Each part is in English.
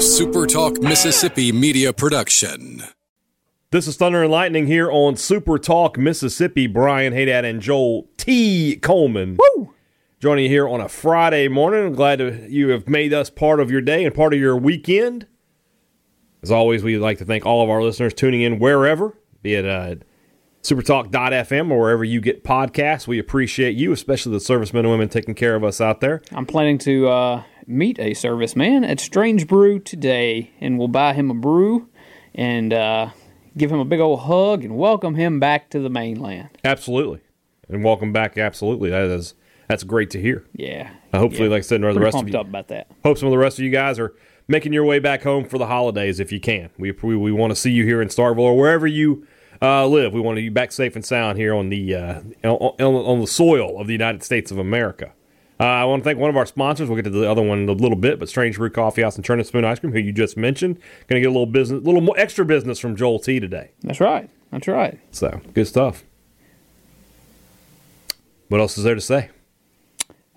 A Super Talk Mississippi media production. This is Thunder and Lightning here on Super Talk Mississippi. Brian Hadad and Joel T. Coleman. Woo! Joining you here on a Friday morning. I'm glad to, you have made us part of your day and part of your weekend. As always, we'd like to thank all of our listeners tuning in wherever, be it uh, supertalk.fm or wherever you get podcasts. We appreciate you, especially the servicemen and women taking care of us out there. I'm planning to uh, meet a serviceman at Strange Brew today, and we'll buy him a brew and uh, give him a big old hug and welcome him back to the mainland. Absolutely. And welcome back. Absolutely. That is that's great to hear. Yeah. Uh, hopefully, yeah. like I said, the rest of you, up about that. hope some of the rest of you guys are making your way back home for the holidays if you can. We we, we want to see you here in Starkville or wherever you uh, live. We want to be back safe and sound here on the uh, on, on the soil of the United States of America. Uh, I want to thank one of our sponsors. We'll get to the other one in a little bit, but Strange Brew Coffee House and Churn and Spoon Ice Cream, who you just mentioned, going to get a little business, little more extra business from Joel T today. That's right. That's right. So good stuff. What else is there to say?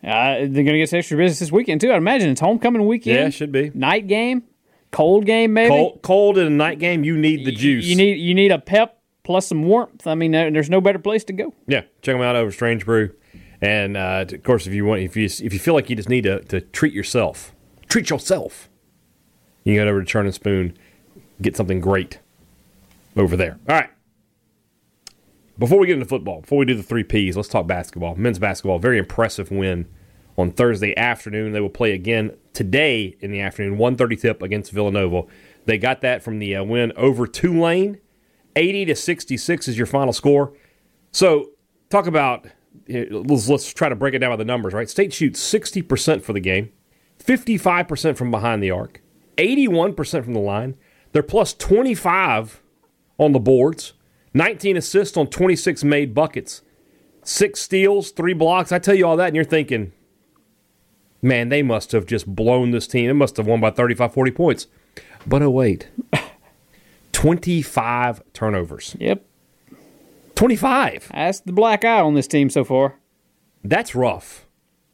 Uh, they're going to get some extra business this weekend, too. I'd imagine it's homecoming weekend. Yeah, should be. Night game, cold game, maybe. Cold, cold in a night game, you need the juice. You need you need a pep plus some warmth. I mean, there's no better place to go. Yeah, check them out over Strange Brew. And uh, of course, if you want, if you if you feel like you just need to, to treat yourself, treat yourself, you can go over to Churn and Spoon, get something great over there. All right. Before we get into football, before we do the three Ps, let's talk basketball. Men's basketball, very impressive win on Thursday afternoon. They will play again today in the afternoon, 1.30 tip against Villanova. They got that from the uh, win over Tulane. 80 to 66 is your final score. So, talk about let's, let's try to break it down by the numbers, right? State shoots 60% for the game, 55% from behind the arc, 81% from the line. They're plus 25 on the boards, 19 assists on 26 made buckets, six steals, three blocks. I tell you all that, and you're thinking, man, they must have just blown this team. It must have won by 35, 40 points. But oh, wait. 25 turnovers. Yep. 25. That's the black eye on this team so far. That's rough.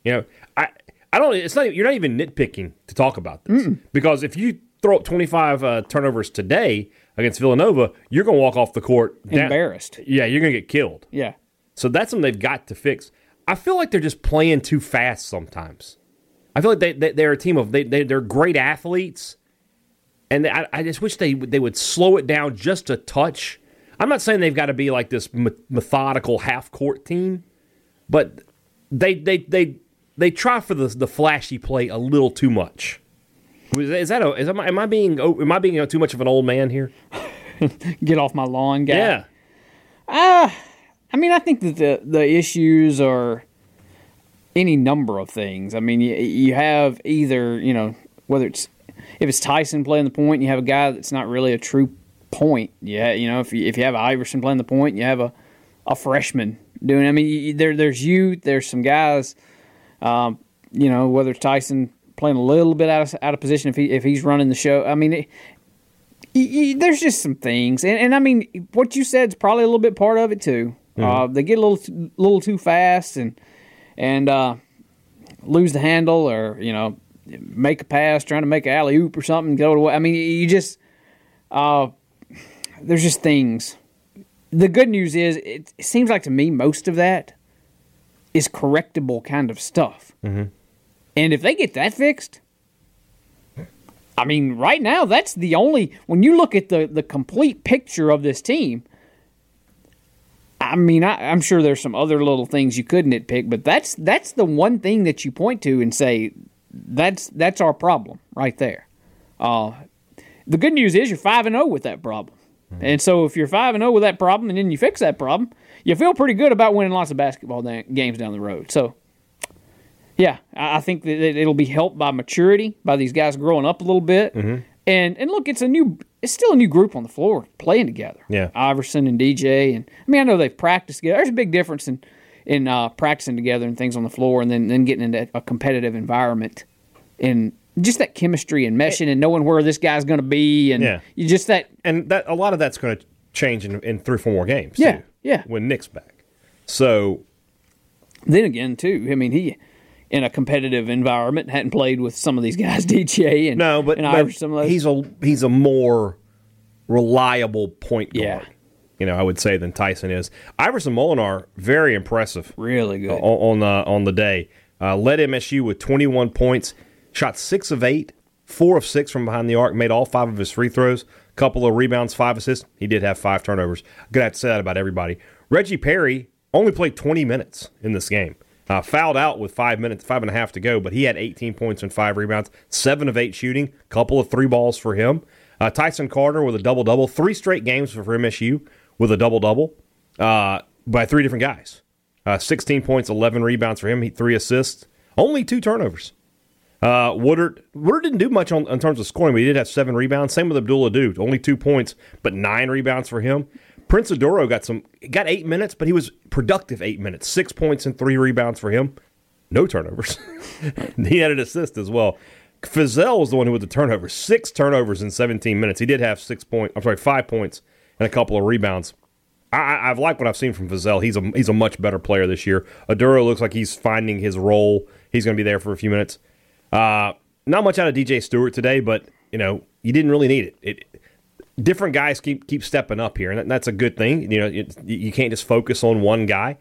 You know, I I don't. It's not. You're not even nitpicking to talk about this because if you throw up 25 uh, turnovers today against Villanova, you're going to walk off the court down- Embarrassed. Yeah, you're going to get killed. Yeah. So that's something they've got to fix. I feel like they're just playing too fast sometimes. I feel like they, they they're a team of they, they they're great athletes, and I, I just wish they they would slow it down just a touch. I'm not saying they've got to be like this methodical half court team, but they they they they try for the the flashy play a little too much. Is that a, is am I, am I being oh, am I being too much of an old man here? Get off my lawn, guy. Yeah, ah, I mean, I think that the the issues are any number of things. I mean, you, you have either you know whether it's if it's Tyson playing the point, you have a guy that's not really a true point. Yeah, you know if you, if you have Iverson playing the point, you have a a freshman doing. I mean, you, there there's you. There's some guys. Um, you know whether it's Tyson playing a little bit out of out of position if he if he's running the show. I mean. It, there's just some things, and, and I mean, what you said is probably a little bit part of it too. Uh, they get a little t- little too fast and and uh, lose the handle, or you know, make a pass trying to make an alley oop or something. Go to I mean, you just uh, there's just things. The good news is, it, seems like to me most of that is correctable kind of stuff. And if they get that fixed, I mean, right now that's the only when you look at the the complete picture of this team. I mean, I, I'm sure there's some other little things you could nitpick, but that's that's the one thing that you point to and say that's that's our problem right there. Uh, the good news is you're five and zero with that problem, and so if you're five and zero with that problem, and then you fix that problem, you feel pretty good about winning lots of basketball da- games down the road. So yeah, I I think that it- it'll be helped by maturity, by these guys growing up a little bit. Mm-hmm. And and look, it's a new, it's still a new group on the floor playing together. Yeah. Iverson and DJ, and I mean, I know they've practiced together. There's a big difference in in uh, practicing together and things on the floor, and then then getting into a competitive environment, and just that chemistry and meshing and knowing where this guy's going to be, and Yeah. you just that and that a lot of that's going to change in, in three or four more games. Yeah, too, yeah. When Nick's back, so then again too. I mean, he in a competitive environment. Hadn't played with some of these guys, DJ and No, but, and but Irish, some of those. he's a he's a more reliable point guard. Yeah. You know, I would say than Tyson is. Iverson Molinar, very impressive really good. on, on the on the day. Uh, led MSU with 21 points, shot six of eight, four of six from behind the arc, made all five of his free throws, couple of rebounds, five assists. He did have five turnovers. Gonna have to say that about everybody. Reggie Perry only played 20 minutes in this game. Uh, fouled out with five minutes, five and a half to go, but he had 18 points and five rebounds, seven of eight shooting, couple of three balls for him. Uh, Tyson Carter with a double double, three straight games for MSU with a double double uh, by three different guys. Uh, 16 points, 11 rebounds for him, three assists, only two turnovers. Uh, Woodard Woodard didn't do much on, in terms of scoring, but he did have seven rebounds. Same with Abdul Ado, only two points, but nine rebounds for him. Prince Oduro got some got eight minutes, but he was productive eight minutes, six points and three rebounds for him. No turnovers. he had an assist as well. Feazell was the one who had the turnovers, six turnovers in 17 minutes. He did have six point, I'm sorry, five points and a couple of rebounds. I, I've liked what I've seen from Feazell. He's a he's a much better player this year. Oduro looks like he's finding his role. He's going to be there for a few minutes. Uh, not much out of DJ Stewart today, but you know you didn't really need it. it different guys keep keep stepping up here, and that's a good thing. You know, it, you can't just focus on one guy.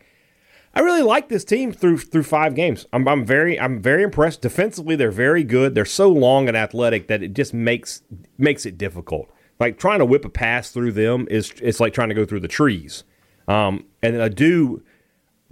I really like this team through through five games. I'm, I'm very I'm very impressed. Defensively, they're very good. They're so long and athletic that it just makes makes it difficult. Like trying to whip a pass through them is it's like trying to go through the trees. Um, and Ado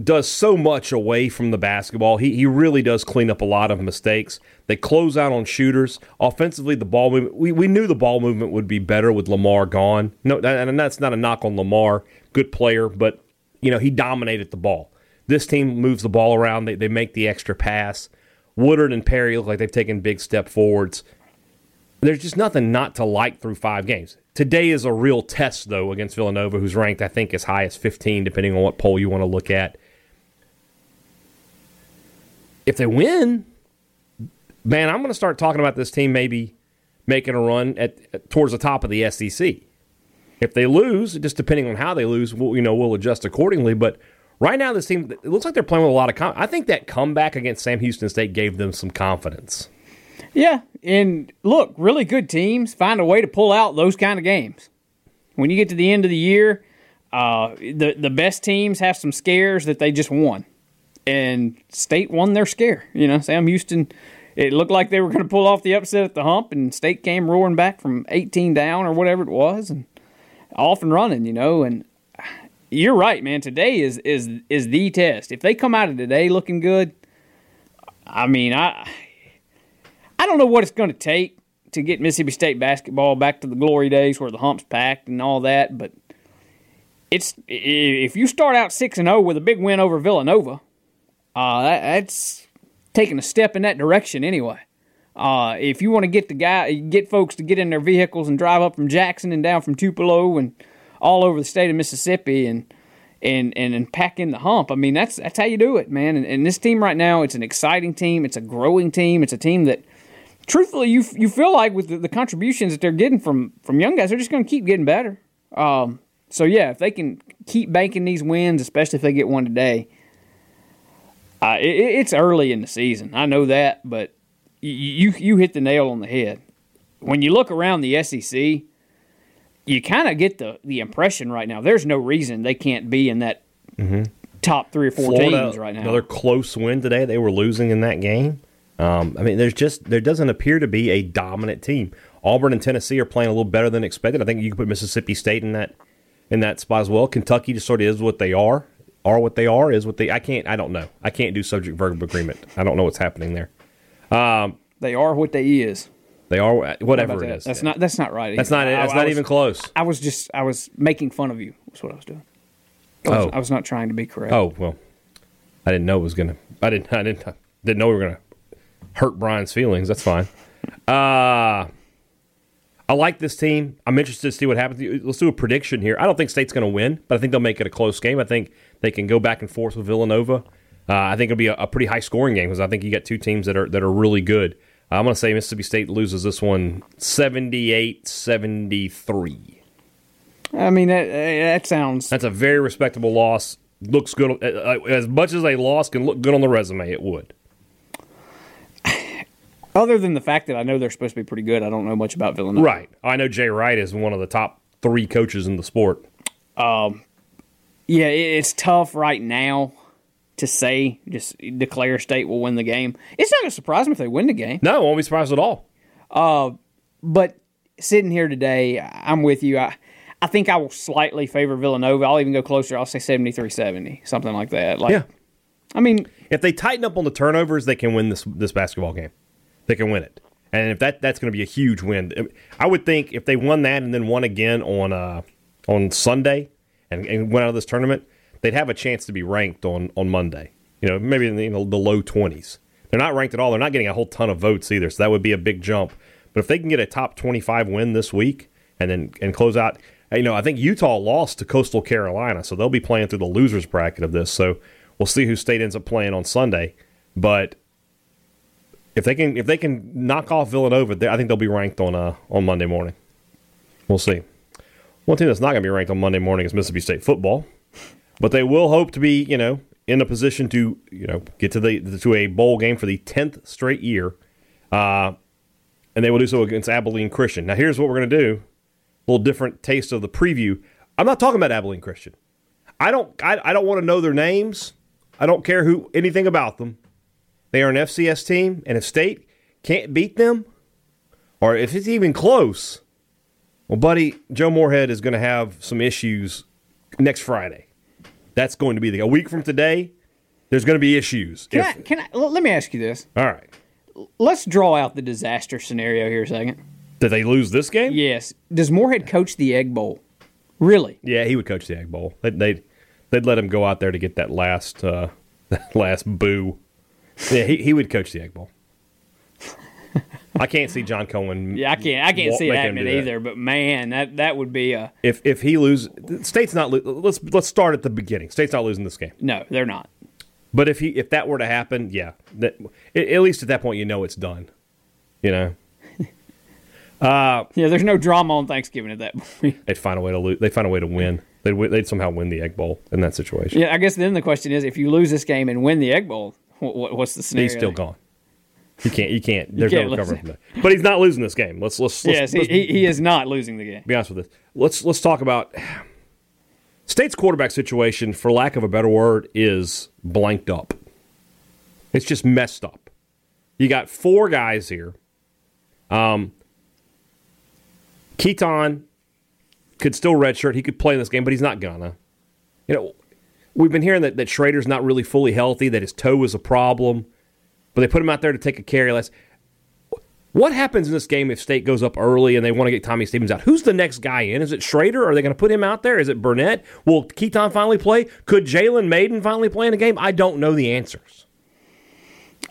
does so much away from the basketball. He he really does clean up a lot of mistakes. They close out on shooters. Offensively, the ball movement. We, we knew the ball movement would be better with Lamar gone. No, and that's not a knock on Lamar. Good player, but you know he dominated the ball. This team moves the ball around. They they make the extra pass. Woodard and Perry look like they've taken big step forwards. There's just nothing not to like through five games. Today is a real test, though, against Villanova, who's ranked, I think, as high as 15, depending on what poll you want to look at. If they win, man, I'm going to start talking about this team maybe making a run at, towards the top of the SEC. If they lose, just depending on how they lose, we'll, you know, we'll adjust accordingly. But right now, this team it looks like they're playing with a lot of. Com- I think that comeback against Sam Houston State gave them some confidence. Yeah, and look, really good teams find a way to pull out those kind of games. When you get to the end of the year, uh, the the best teams have some scares that they just won, and State won their scare. You know, Sam Houston. It looked like they were going to pull off the upset at the hump, and State came roaring back from 18 down or whatever it was, and off and running. You know, and you're right, man. Today is is is the test. If they come out of today looking good, I mean, I I don't know what it's going to take to get Mississippi State basketball back to the glory days where the hump's packed and all that, but it's if you start out six and zero with a big win over Villanova, uh, that's taking a step in that direction anyway. Uh, if you want to get the guy, get folks to get in their vehicles and drive up from Jackson and down from Tupelo and all over the state of Mississippi and and and, and pack in the hump. I mean, that's that's how you do it, man. And, and this team right now, it's an exciting team. It's a growing team. It's a team that truthfully, you you feel like with the, the, contributions that they're getting from from young guys, they're just going to keep getting better. Um, so yeah, if they can keep banking these wins, especially if they get one today, uh, it, it's early in the season. I know that, but you you hit the nail on the head. When you look around the SEC, you kind of get the the impression right now. There's no reason they can't be in that mm-hmm. top three or four Florida, teams right now. Another close win today. They were losing in that game. Um, I mean, there's just there doesn't appear to be a dominant team. Auburn and Tennessee are playing a little better than expected. I think you could put Mississippi State in that in that spot as well. Kentucky just sort of is what they are, are what they are, is what they. I can't. I don't know. I can't do subject verb agreement. I don't know what's happening there. Um, they are what they is. They are whatever it that? is. That's not. That's not right. Either. That's not. That's I, not I was, even close. I was just. I was making fun of you. That's what I was doing. I was, oh. I was not trying to be correct. Oh well, I didn't know it was gonna. I didn't. I didn't. I Didn't know we were gonna hurt Brian's feelings. That's fine. Uh, I like this team. I'm interested to see what happens. Let's do a prediction here. I don't think State's going to win, but I think they'll make it a close game. I think they can go back and forth with Villanova. Uh, I think it'll be a, a pretty high scoring game because I think you got two teams that are that are really good. I'm going to say Mississippi State loses this one 78 73. I mean, that, that sounds. That's a very respectable loss. Looks good. Uh, uh, as much as a loss can look good on the resume, it would. Other than the fact that I know they're supposed to be pretty good, I don't know much about Villanova. Right. I know Jay Wright is one of the top three coaches in the sport. Yeah, it's tough right now to say. Just declare state will win the game. It's not going to surprise me if they win the game. No, I won't be surprised at all. But sitting here today, I'm with you. I, I think I will slightly favor Villanova. I'll even go closer. I'll say 73-70, something like that. Like, Yeah. I mean, If they tighten up on the turnovers, they can win this this basketball game. They can win it, and if that that's going to be a huge win. I would think if they won that and then won again on uh, on Sunday and, and went out of this tournament, they'd have a chance to be ranked on on Monday. You know, maybe in the, the low twenties. They're not ranked at all. They're not getting a whole ton of votes either, so that would be a big jump. But if they can get a top twenty five win this week and then and close out, you know, I think Utah lost to Coastal Carolina, so they'll be playing through the losers bracket of this. So we'll see who state ends up playing on Sunday. But if they can if they can knock off Villanova, I think they'll be ranked on uh, on Monday morning. We'll see. One team that's not going to be ranked on Monday morning is Mississippi State football, but they will hope to be you know in a position to you know get to the to a bowl game for the tenth straight year, uh, and they will do so against Abilene Christian. Now here's what we're going to do: a little different taste of the preview. I'm not talking about Abilene Christian. I don't I, I don't want to know their names. I don't care who anything about them. They are an FCS team, and if State can't beat them, or if it's even close, well, buddy, Joe Moorhead is going to have some issues next Friday. That's going to be the a week from today. There's going to be issues. can If- I, can I, let me ask you this. all right, Let's draw out the disaster scenario here a second. did they lose this game? Yes. Does Moorhead coach the Egg Bowl? Really? Yeah, he would coach the Egg Bowl. They'd they'd, they'd let him go out there to get that last uh, that last boo. Yeah, he, he would coach the Egg Bowl. I can't see John Cohen. Yeah, I can't. I can't wa- see it happening that. either. But man, that that would be a If if he lose, State's not. lo- Let's let's start at the beginning. State's not losing this game. no. They're not. But if he if that were to happen, yeah, that, at at least at that point you know it's done. You know, Uh, Yeah, there's no drama on Thanksgiving at that point. they'd find a way to lose. They find a way to win. They'd they'd somehow win the Egg Bowl in that situation. yeah, I guess then the question is, if you lose this game and win the Egg Bowl, what, what's the scenario? He's still gone. You can't. You can't. There's can't no lose recovering from that. But he's not losing this game. Let's let's, let's Yes, he, let's he, he is not losing the game. be honest with this. Let's let's talk about State's quarterback situation. For lack of a better word, is blanked up. It's just messed up. You got four guys here. Um, Keaton could still redshirt. He could play in this game, but he's not gonna. You know, we've been hearing that, that Shrader's not really fully healthy, that his toe is a problem, but they put him out there to take a carry less. What happens in this game if State goes up early and they want to get Tommy Stevens out? Who's the next guy in? Is it Shrader? Are they going to put him out there? Is it Burnett? Will Keaton finally play? Could Jalen Mayden finally play in a game? I don't know the answers.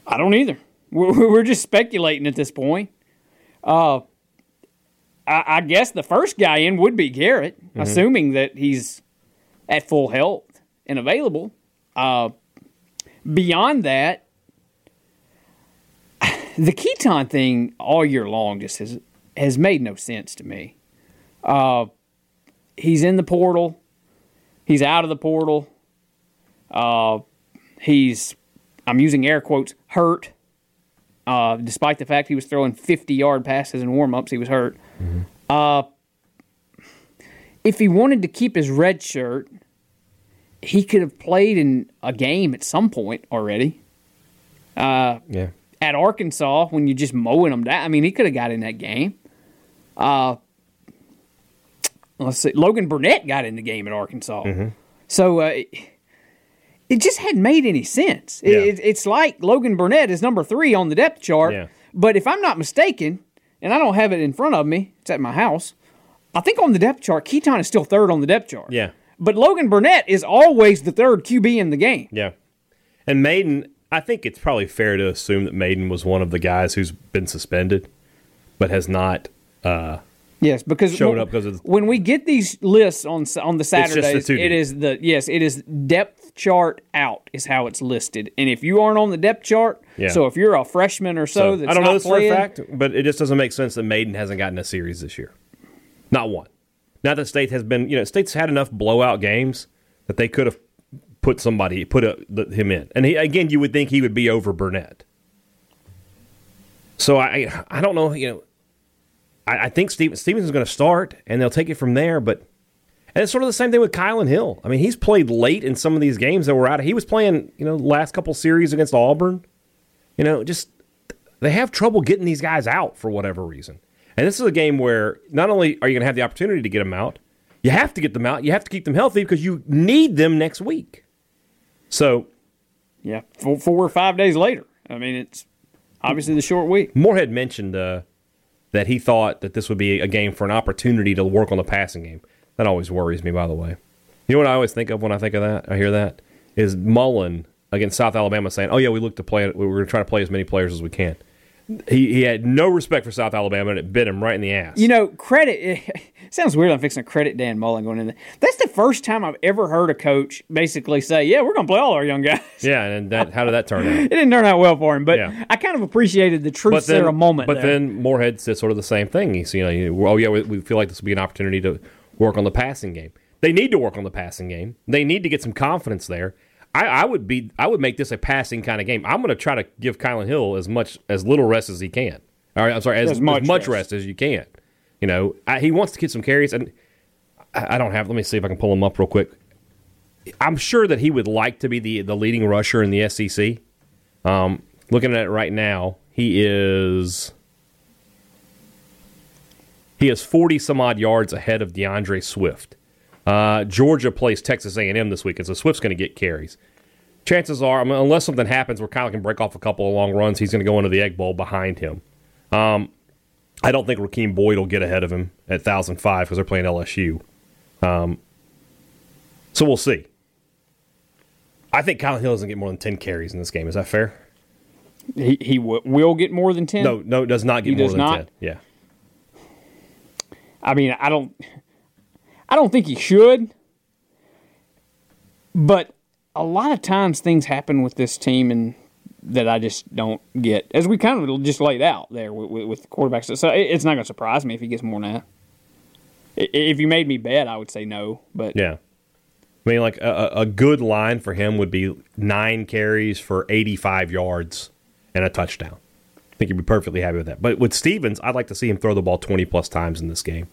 I don't either. We're, we're just speculating at this point. Uh, I, I guess the first guy in would be Garrett, Mm-hmm. assuming that he's at full health and available. Uh, beyond that, the Keaton thing all year long just has has made no sense to me. Uh, he's in the portal. He's out of the portal. Uh, he's I'm using air quotes, hurt. Uh, despite the fact he was throwing 50 yard passes in warm ups, he was hurt. Uh, if he wanted to keep his red shirt, he could have played in a game at some point already. Yeah. At Arkansas, when you're just mowing them down, I mean, he could have got in that game. Uh, let's see, Logan Burnett got in the game at Arkansas. So uh, it, it just hadn't made any sense. Yeah. it- it's like Logan Burnett is number three on the depth chart. Yeah. But if I'm not mistaken, and I don't have it in front of me, it's at my house. I think on the depth chart, Keaton is still third on the depth chart. Yeah. But Logan Burnett is always the third QB in the game. Yeah. And Mayden, I think it's probably fair to assume that Mayden was one of the guys who's been suspended, but has not. Uh, Yes, because Showed when- up 'cause of- when we get these lists on on the the Saturdays, two it is the yes, it is depth chart out is how it's listed. And if you aren't on the depth chart, Yeah. so if you're a freshman or so, that's I don't not know this playing, for a fact, but it just doesn't make sense that Mayden hasn't gotten a series this year. Not one. Not that State has been, you know, State's had enough blowout games that they could have put somebody, put a, him in. And he, again, you would think he would be over Burnett. So I I don't know. You know, I, I think Steven, Stevens is going to start, and they'll take it from there. But and it's sort of the same thing with Kylan Hill. I mean, he's played late in some of these games that were out. He was playing, you know, last couple series against Auburn. You know, just they have trouble getting these guys out for whatever reason. And this is a game where not only are you going to have the opportunity to get them out, you have to get them out. You have to keep them healthy because you need them next week. So, yeah, four, four or five days later. I mean, it's obviously the short week. Moorhead mentioned uh, that he thought that this would be a game for an opportunity to work on the passing game. That always worries me, by the way. You know what I always think of when I think of that? I hear that is Mullen against South Alabama saying, "Oh yeah, we look to play. We're going to try to play as many players as we can." He, he had no respect for South Alabama, and it bit him right in the ass. You know, credit. Sounds weird. I'm fixing to credit Dan Mullen going in there. That's the first time I've ever heard a coach basically say, "Yeah, we're going to play all our young guys." Yeah, and that, how did that turn out? it didn't turn out well for him, but Yeah. I kind of appreciated the truth but then, serum moment. But there. then Moorhead said sort of the same thing. He's you know, oh yeah, we, we feel like this will be an opportunity to work on the passing game. They need to work on the passing game. They need to get some confidence there. I, I would be I would make this a passing kind of game. I'm going to try to give Kylan Hill as much as little rest as he can. All right, I'm sorry, as, As as much much, rest. rest. as you can. You know, I, he wants to get some carries, and I, I don't have. Let me see if I can pull him up real quick. I'm sure that he would like to be the the leading rusher in the SEC. Um, looking at it right now, he is he is 40 some odd yards ahead of D'Andre Swift. Uh, Georgia plays Texas A&M this week, and so Swift's going to get carries. Chances are, I mean, unless something happens where Kyle can break off a couple of long runs, he's going to go into the Egg Bowl behind him. Um, I don't think Rakeem Boyd will get ahead of him at 1,005 because they're playing LSU. Um, so we'll see. I think Kylan Hill doesn't get more than 10 carries in this game. Is that fair? he he w- will get more than ten. No, no, does not get He more than not? 10. Yeah. I mean, I don't, I don't think he should. But a lot of times things happen with this team and that I just don't get, as we kind of just laid out there with, with, with quarterbacks. So it's not going to surprise me if he gets more than that. If you made me bet, I would say no. But Yeah. I mean, like a, a good line for him would be nine carries for 85 yards and a touchdown. I think you'd be perfectly happy with that. But with Stevens, I'd like to see him throw the ball 20 plus times in this game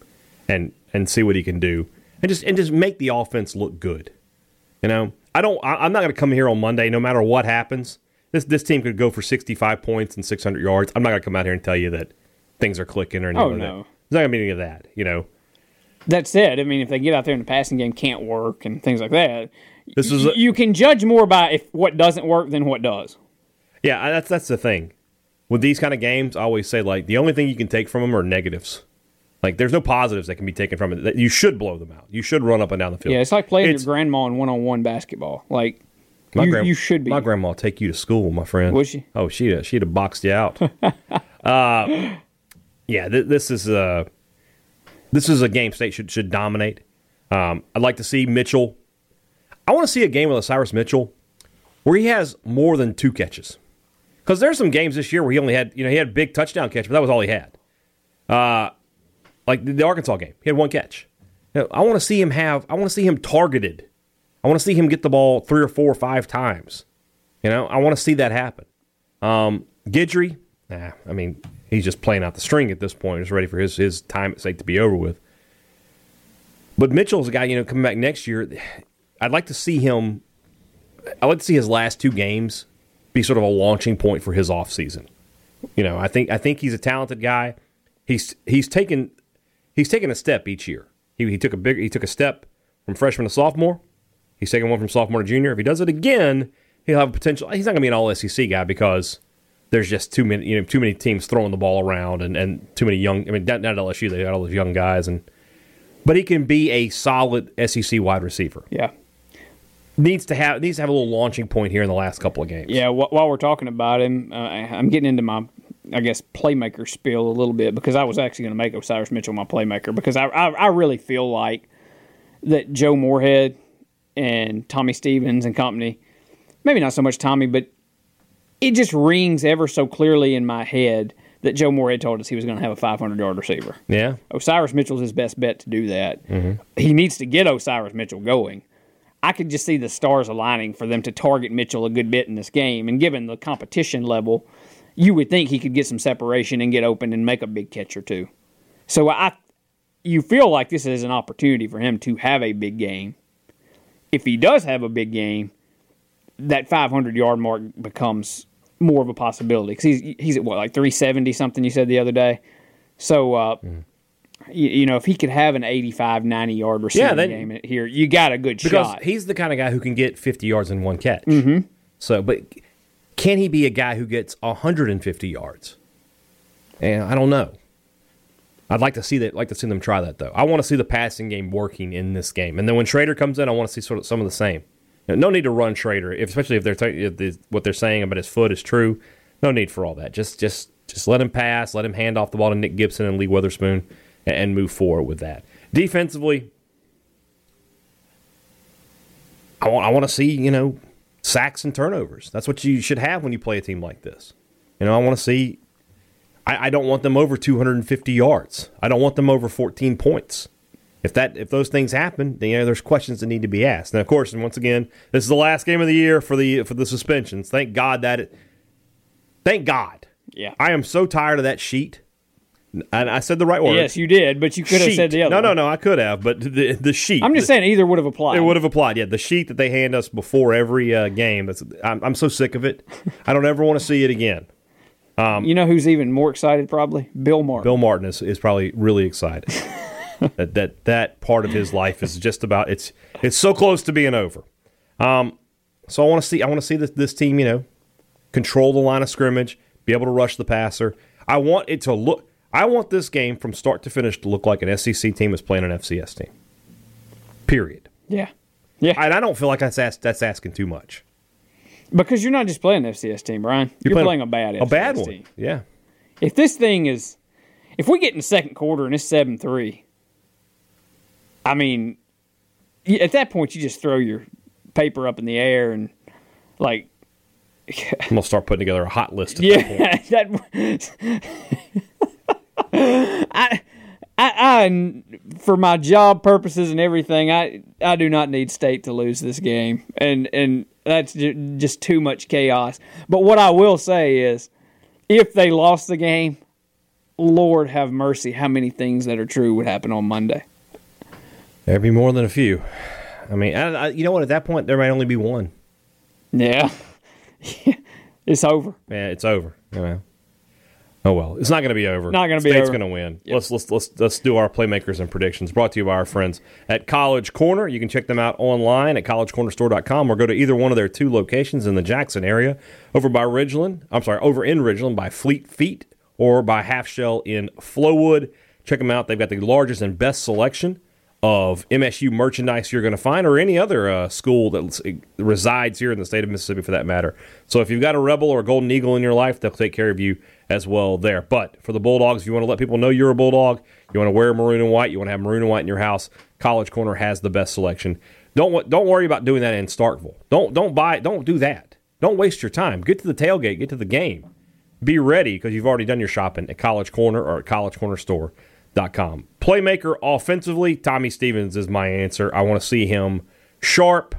and and see what he can do and just and just make the offense look good. You know, I don't. I, I'm not going to come here on Monday, no matter what happens. This this team could go for 65 points and 600 yards. I'm not going to come out here and tell you that things are clicking or anything. Oh, like no. that. There's not going to be any of that. You know, that said, I mean, if they get out there and the passing game can't work and things like that, This is a- you can judge more by if what doesn't work than what does. Yeah, that's that's the thing. With these kind of games, I always say like the only thing you can take from them are negatives. Like there's no positives that can be taken from it. That You should blow them out. You should run up and down the field. Yeah, it's like playing It's- your grandma in one-on-one basketball. Like my you, gran- you should be. My grandma will take you to school, my friend. Would she? Oh, she'd she'd have boxed you out. uh, yeah, th- this is uh this is a game state should should dominate. Um, I'd like to see Mitchell. I want to see a game with Osiris Mitchell where he has more than two catches. Because there's some games this year where he only had, you know, he had a big touchdown catch, but that was all he had. Uh, like the, the Arkansas game, he had one catch. You know, I want to see him have. I want to see him targeted. I want to see him get the ball three or four or five times. You know, I want to see that happen. Um, Guidry, nah, I mean, he's just playing out the string at this point. He's ready for his his time at stake to be over with. But Mitchell's a guy, you know, coming back next year. I'd like to see him. I'd like to see his last two games be sort of a launching point for his offseason. You know, I think I think he's a talented guy. He's he's taken he's taken a step each year. He, he took a big he took a step from freshman to sophomore. He's taken one from sophomore to junior. If he does it again, he'll have a potential. He's not going to be an all SEC guy because there's just too many you know too many teams throwing the ball around and, and too many young. I mean, not, not at LSU. They got all those young guys and. But he can be a solid SEC wide receiver. Yeah. Needs to have needs to have a little launching point here in the last couple of games. Yeah, wh- while we're talking about him, uh, I'm getting into my, I guess, playmaker spiel a little bit because I was actually going to make Osiris Mitchell my playmaker because I, I, I really feel like that Joe Moorhead and Tommy Stevens and company, maybe not so much Tommy, but it just rings ever so clearly in my head that Joe Moorhead told us he was going to have a 500 yard receiver. Yeah. Osiris Mitchell's his best bet to do that. Mm-hmm. He needs to get Osiris Mitchell going. I could just see the stars aligning for them to target Mitchell a good bit in this game. And given the competition level, you would think he could get some separation and get open and make a big catch or two. So I, you feel like this is an opportunity for him to have a big game. If he does have a big game, that 500 yard mark becomes more of a possibility because he's he's at what like 370 something you said the other day. So uh, mm. you, you, know if he could have an 85 90 yard receiving yeah, then, game here, you got a good because shot. He's the kind of guy who can get 50 yards in one catch. Mm-hmm. So, but can he be a guy who gets 150 yards? And I don't know. I'd like to see that. Like to see them try that though. I want to see the passing game working in this game, and then when Shrader comes in, I want to see sort of some of the same. You know, no need to run Shrader, if, especially if they're t- if the, what they're saying about his foot is true. No need for all that. Just just just let him pass, let him hand off the ball to Nick Gibson and Lee Witherspoon, and, and move forward with that. Defensively, I want I want to see you know sacks and turnovers. That's what you should have when you play a team like this. You know, I want to see. I, I don't want them over 250 yards. I don't want them over 14 points if that if those things happen, then you know, there's questions that need to be asked. And of course, and once again, this is the last game of the year for the for the suspensions. Thank God that it. Thank God. Yeah. I am so tired of that sheet. And I said the right word. Yes, you did, but you could have said the other. No, no, no. I could have, but the the sheet. I'm just the, saying either would have applied. It would have applied. Yeah, the sheet that they hand us before every uh, game. That's I'm, I'm so sick of it. I don't ever want to see it again. Um, you know who's even more excited? Probably Bill Martin. Bill Martin is, is probably really excited. that that that part of his life is just about it's it's so close to being over. Um, so I want to see I want to see this this team you know control the line of scrimmage, be able to rush the passer. I want it to look. I want this game from start to finish to look like an SEC team is playing an FCS team. Period. Yeah, yeah. And I don't feel like that's that's asking too much. Because you're not just playing an FCS team, Brian. You're, you're playing, playing, a bad FCS a bad one. Team. Yeah. If this thing is, if we get in the second quarter and it's seven three, I mean, at that point, you just throw your paper up in the air and like. I'm gonna start putting together a hot list. yeah, that. I, I, I, for my job purposes and everything, I, I do not need State to lose this game, and and that's just too much chaos. But what I will say is, if they lost the game, Lord have mercy, how many things that are true would happen on Monday. There'd be more than a few. I mean, I, I, you know what? At that point, there might only be one. Yeah, it's over. Yeah, it's over. You know. Oh well, it's not going to be over. Not going to be State's going to win. Yep. Let's let's let's let's do our playmakers and predictions. Brought to you by our friends at College Corner. You can check them out online at collegecornerstore.com or go to either one of their two locations in the Jackson area, over by Ridgeland. I'm sorry, over in Ridgeland by Fleet Feet or by Half Shell in Flowood. Check them out. They've got the largest and best selection of MSU merchandise you're going to find, or any other uh, school that resides here in the state of Mississippi for that matter. So if you've got a Rebel or a Golden Eagle in your life, they'll take care of you as well there. But for the Bulldogs, if you want to let people know you're a Bulldog, you want to wear maroon and white, you want to have maroon and white in your house, College Corner has the best selection. Don't don't worry about doing that in Starkville. Don't don't buy don't do that. Don't waste your time. Get to the tailgate, get to the game. Be ready because you've already done your shopping at College Corner or at College Corner Store Com. Playmaker offensively, Tommy Stevens is my answer. I want to see him sharp,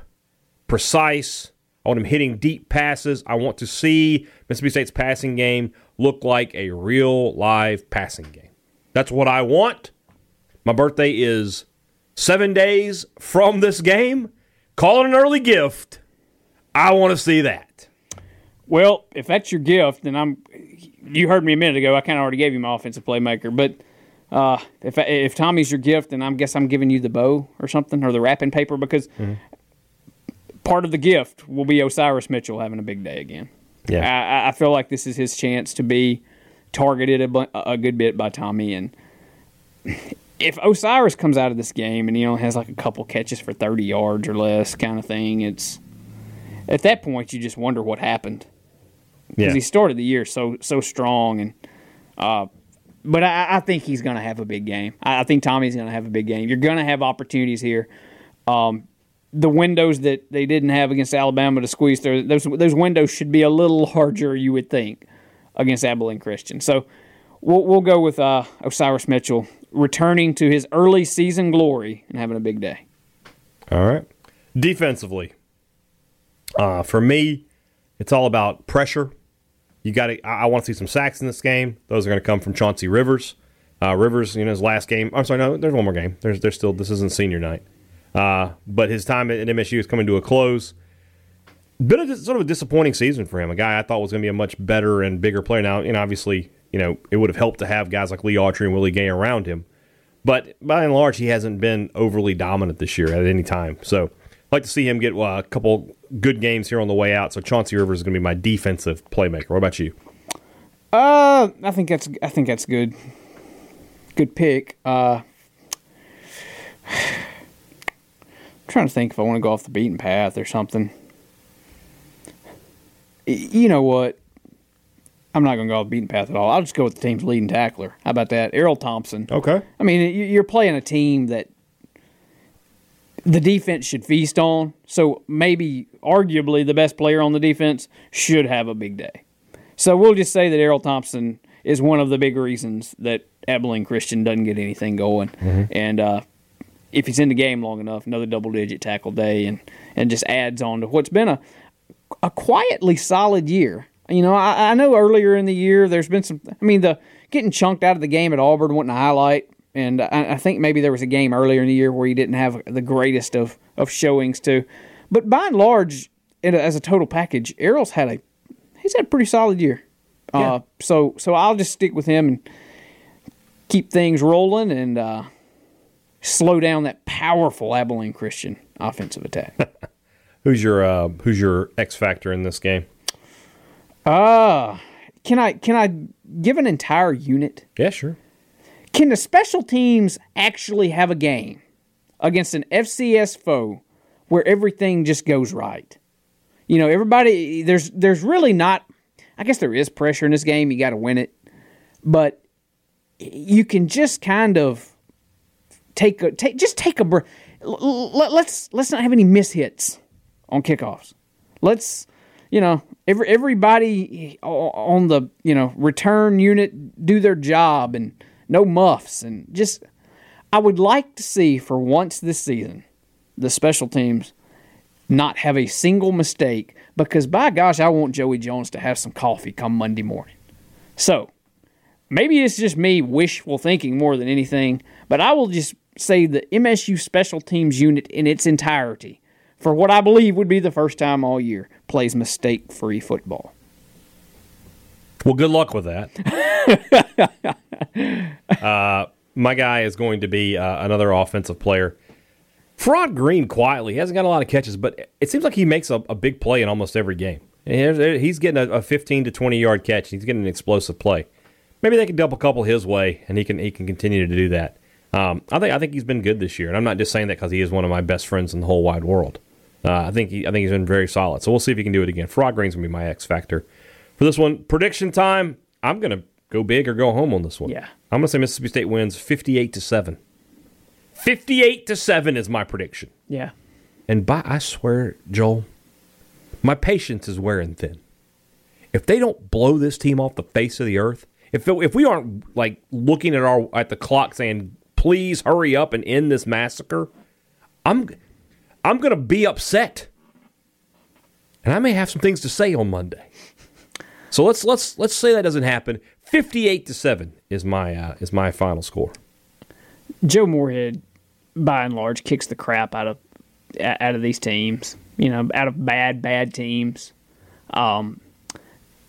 precise. I want him hitting deep passes. I want to see Mississippi State's passing game look like a real live passing game. That's what I want. My birthday is seven days from this game. Call it an early gift. I want to see that. Well, if that's your gift, then I'm. You heard me a minute ago. I kind of already gave you my offensive playmaker, but uh, if if Tommy's your gift, then I guess I'm giving you the bow or something or the wrapping paper because mm-hmm. part of the gift will be Osiris Mitchell having a big day again. Yeah, I, I feel like this is his chance to be targeted a, a good bit by Tommy, and if Osiris comes out of this game and he only has like a couple catches for 30 yards or less, kind of thing, it's at that point you just wonder what happened because yeah. he started the year so so strong and. Uh, but I, I think he's going to have a big game. I, I think Tommy's going to have a big game. You're going to have opportunities here. Um, the windows that they didn't have against Alabama to squeeze through, those those windows should be a little larger, you would think, against Abilene Christian. So we'll we'll go with uh, Osiris Mitchell returning to his early season glory and having a big day. All right, defensively, uh, for me, it's all about pressure you got to. I, want to see some sacks in this game. Those are going to come from Chauncey Rivers. Uh, Rivers, you know, his last game. I'm sorry, no, there's one more game. There's, there's still. This isn't senior night, uh, but his time at, MSU is coming to a close. Been a sort of a disappointing season for him. A guy I thought was going to be a much better and bigger player. Now, you know, obviously, you know, it would have helped to have guys like Lee Autry and Willie Gay around him. But by and large, he hasn't been overly dominant this year at any time. So I'd like to see him get uh, a couple good games here on the way out. So Chauncey Rivers is going to be my defensive playmaker. What about you? Uh, I think that's I think that's good. Good pick. Uh, trying to think if I want to go off the beaten path or something. You know what? I'm not going to go off the beaten path at all. I'll just go with the team's leading tackler. How about that? Errol Thompson. Okay. I mean, you- you're playing a team that the defense should feast on. So maybe, arguably, the best player on the defense should have a big day. So we'll just say that Errol Thompson is one of the big reasons that Abilene Christian doesn't get anything going. And uh, if he's in the game long enough, another double digit tackle day and, and just adds on to what's been a, a quietly solid year. You know, I, I know earlier in the year there's been some. I mean, the getting chunked out of the game at Auburn wasn't a highlight, and I, I think maybe there was a game earlier in the year where he didn't have the greatest of of showings too. But by and large, as a total package, Errol's had a he's had a pretty solid year. Uh, so so I'll just stick with him and keep things rolling and uh, slow down that powerful Abilene Christian offensive attack. Who's your uh, Who's your X factor in this game? Ah, can I can I give an entire unit? Yeah, sure. Can the special teams actually have a game against an FCS foe where everything just goes right? You know, everybody there's there's really not I guess there is pressure in this game, you got to win it. But you can just kind of take a take just take a breath. Let's let's not have any mishits on kickoffs. Let's you know every everybody on the you know return unit do their job and no muffs and just I would like to see for once this season the special teams not have a single mistake because by gosh I want Joey Jones to have some coffee come Monday morning. So maybe it's just me wishful thinking more than anything, but I will just say the MSU special teams unit in its entirety, for what I believe would be the first time all year, plays mistake free football. Well, good luck with that. uh, my guy is going to be uh, another offensive player. Farrod Green quietly he hasn't got a lot of catches, but it seems like he makes a, a big play in almost every game. He's getting a, a 15 to 20 yard catch. He's getting an explosive play. Maybe they can double couple his way, and he can he can continue to do that. Um, I think I think he's been good this year, and I'm not just saying that because he is one of my best friends in the whole wide world. Uh, I think he, I think he's been very solid. So we'll see if he can do it again. Farrod Green's gonna be my X factor for this one. Prediction time. I'm gonna go big or go home on this one. Yeah. I'm gonna say Mississippi State wins 58 to seven. 58 to seven is my prediction. Yeah. And by I swear, Joel, my patience is wearing thin. If they don't blow this team off the face of the earth, if it, if we aren't like looking at our at the clock saying, "Please hurry up and end this massacre," I'm I'm going to be upset. And I may have some things to say on Monday. So let's let's let's say that doesn't happen. 58 to 7 is my uh, is my final score. Joe Moorhead, by and large, kicks the crap out of out of these teams. You know, out of bad, bad teams. Um,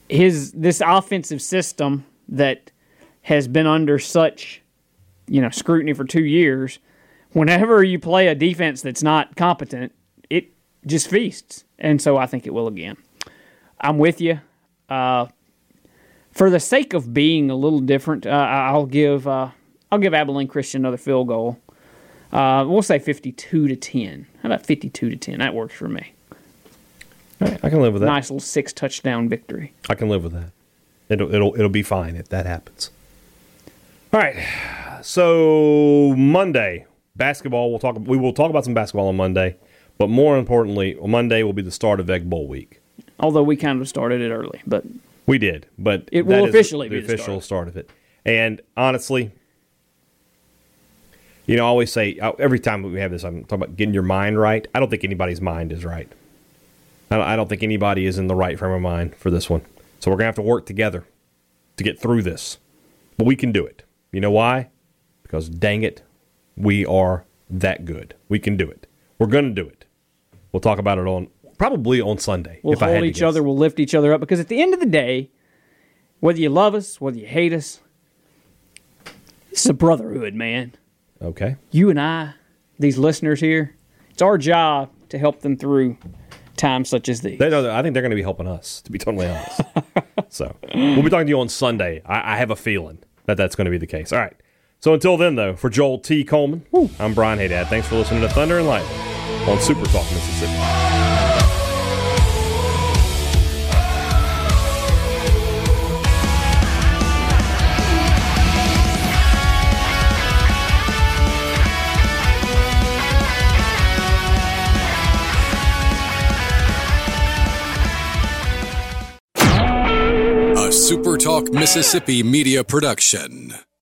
his this offensive system that has been under such, you know, scrutiny for two years. Whenever you play a defense that's not competent, it just feasts, and so I think it will again. I'm with you. Uh, for the sake of being a little different, uh, I'll give uh, I'll give Abilene Christian another field goal. Uh, we'll say fifty-two to ten. How about fifty-two to ten? That works for me. All right, I can live with that. Nice little six touchdown victory. I can live with that. It'll it'll it'll be fine if that happens. All right. So Monday basketball. We'll talk. We will talk about some basketball on Monday, but more importantly, Monday will be the start of Egg Bowl week. Although we kind of started it early, but We did, but It will officially the be the official start of it. And honestly, you know, I always say every time we have this, I'm talking about getting your mind right. I don't think anybody's mind is right. I don't think anybody is in the right frame of mind for this one. So we're going to have to work together to get through this. But we can do it. You know why? Because dang it, we are that good. We can do it. We're going to do it. We'll talk about it on probably on Sunday. We'll if I had hold each guess. other. We'll lift each other up because at the end of the day, whether you love us, whether you hate us, this is a brotherhood, man. Okay. You and I, these listeners here, it's our job to help them through times such as these. They know that I think they're going to be helping us, to be totally honest. so we'll be talking to you on Sunday. I, I have a feeling that that's going to be the case. All right. So until then, though, for Joel T. Coleman, I'm Brian Hadad. Thanks for listening to Thunder and Lightning on Super Talk Mississippi. A SuperTalk Mississippi media production.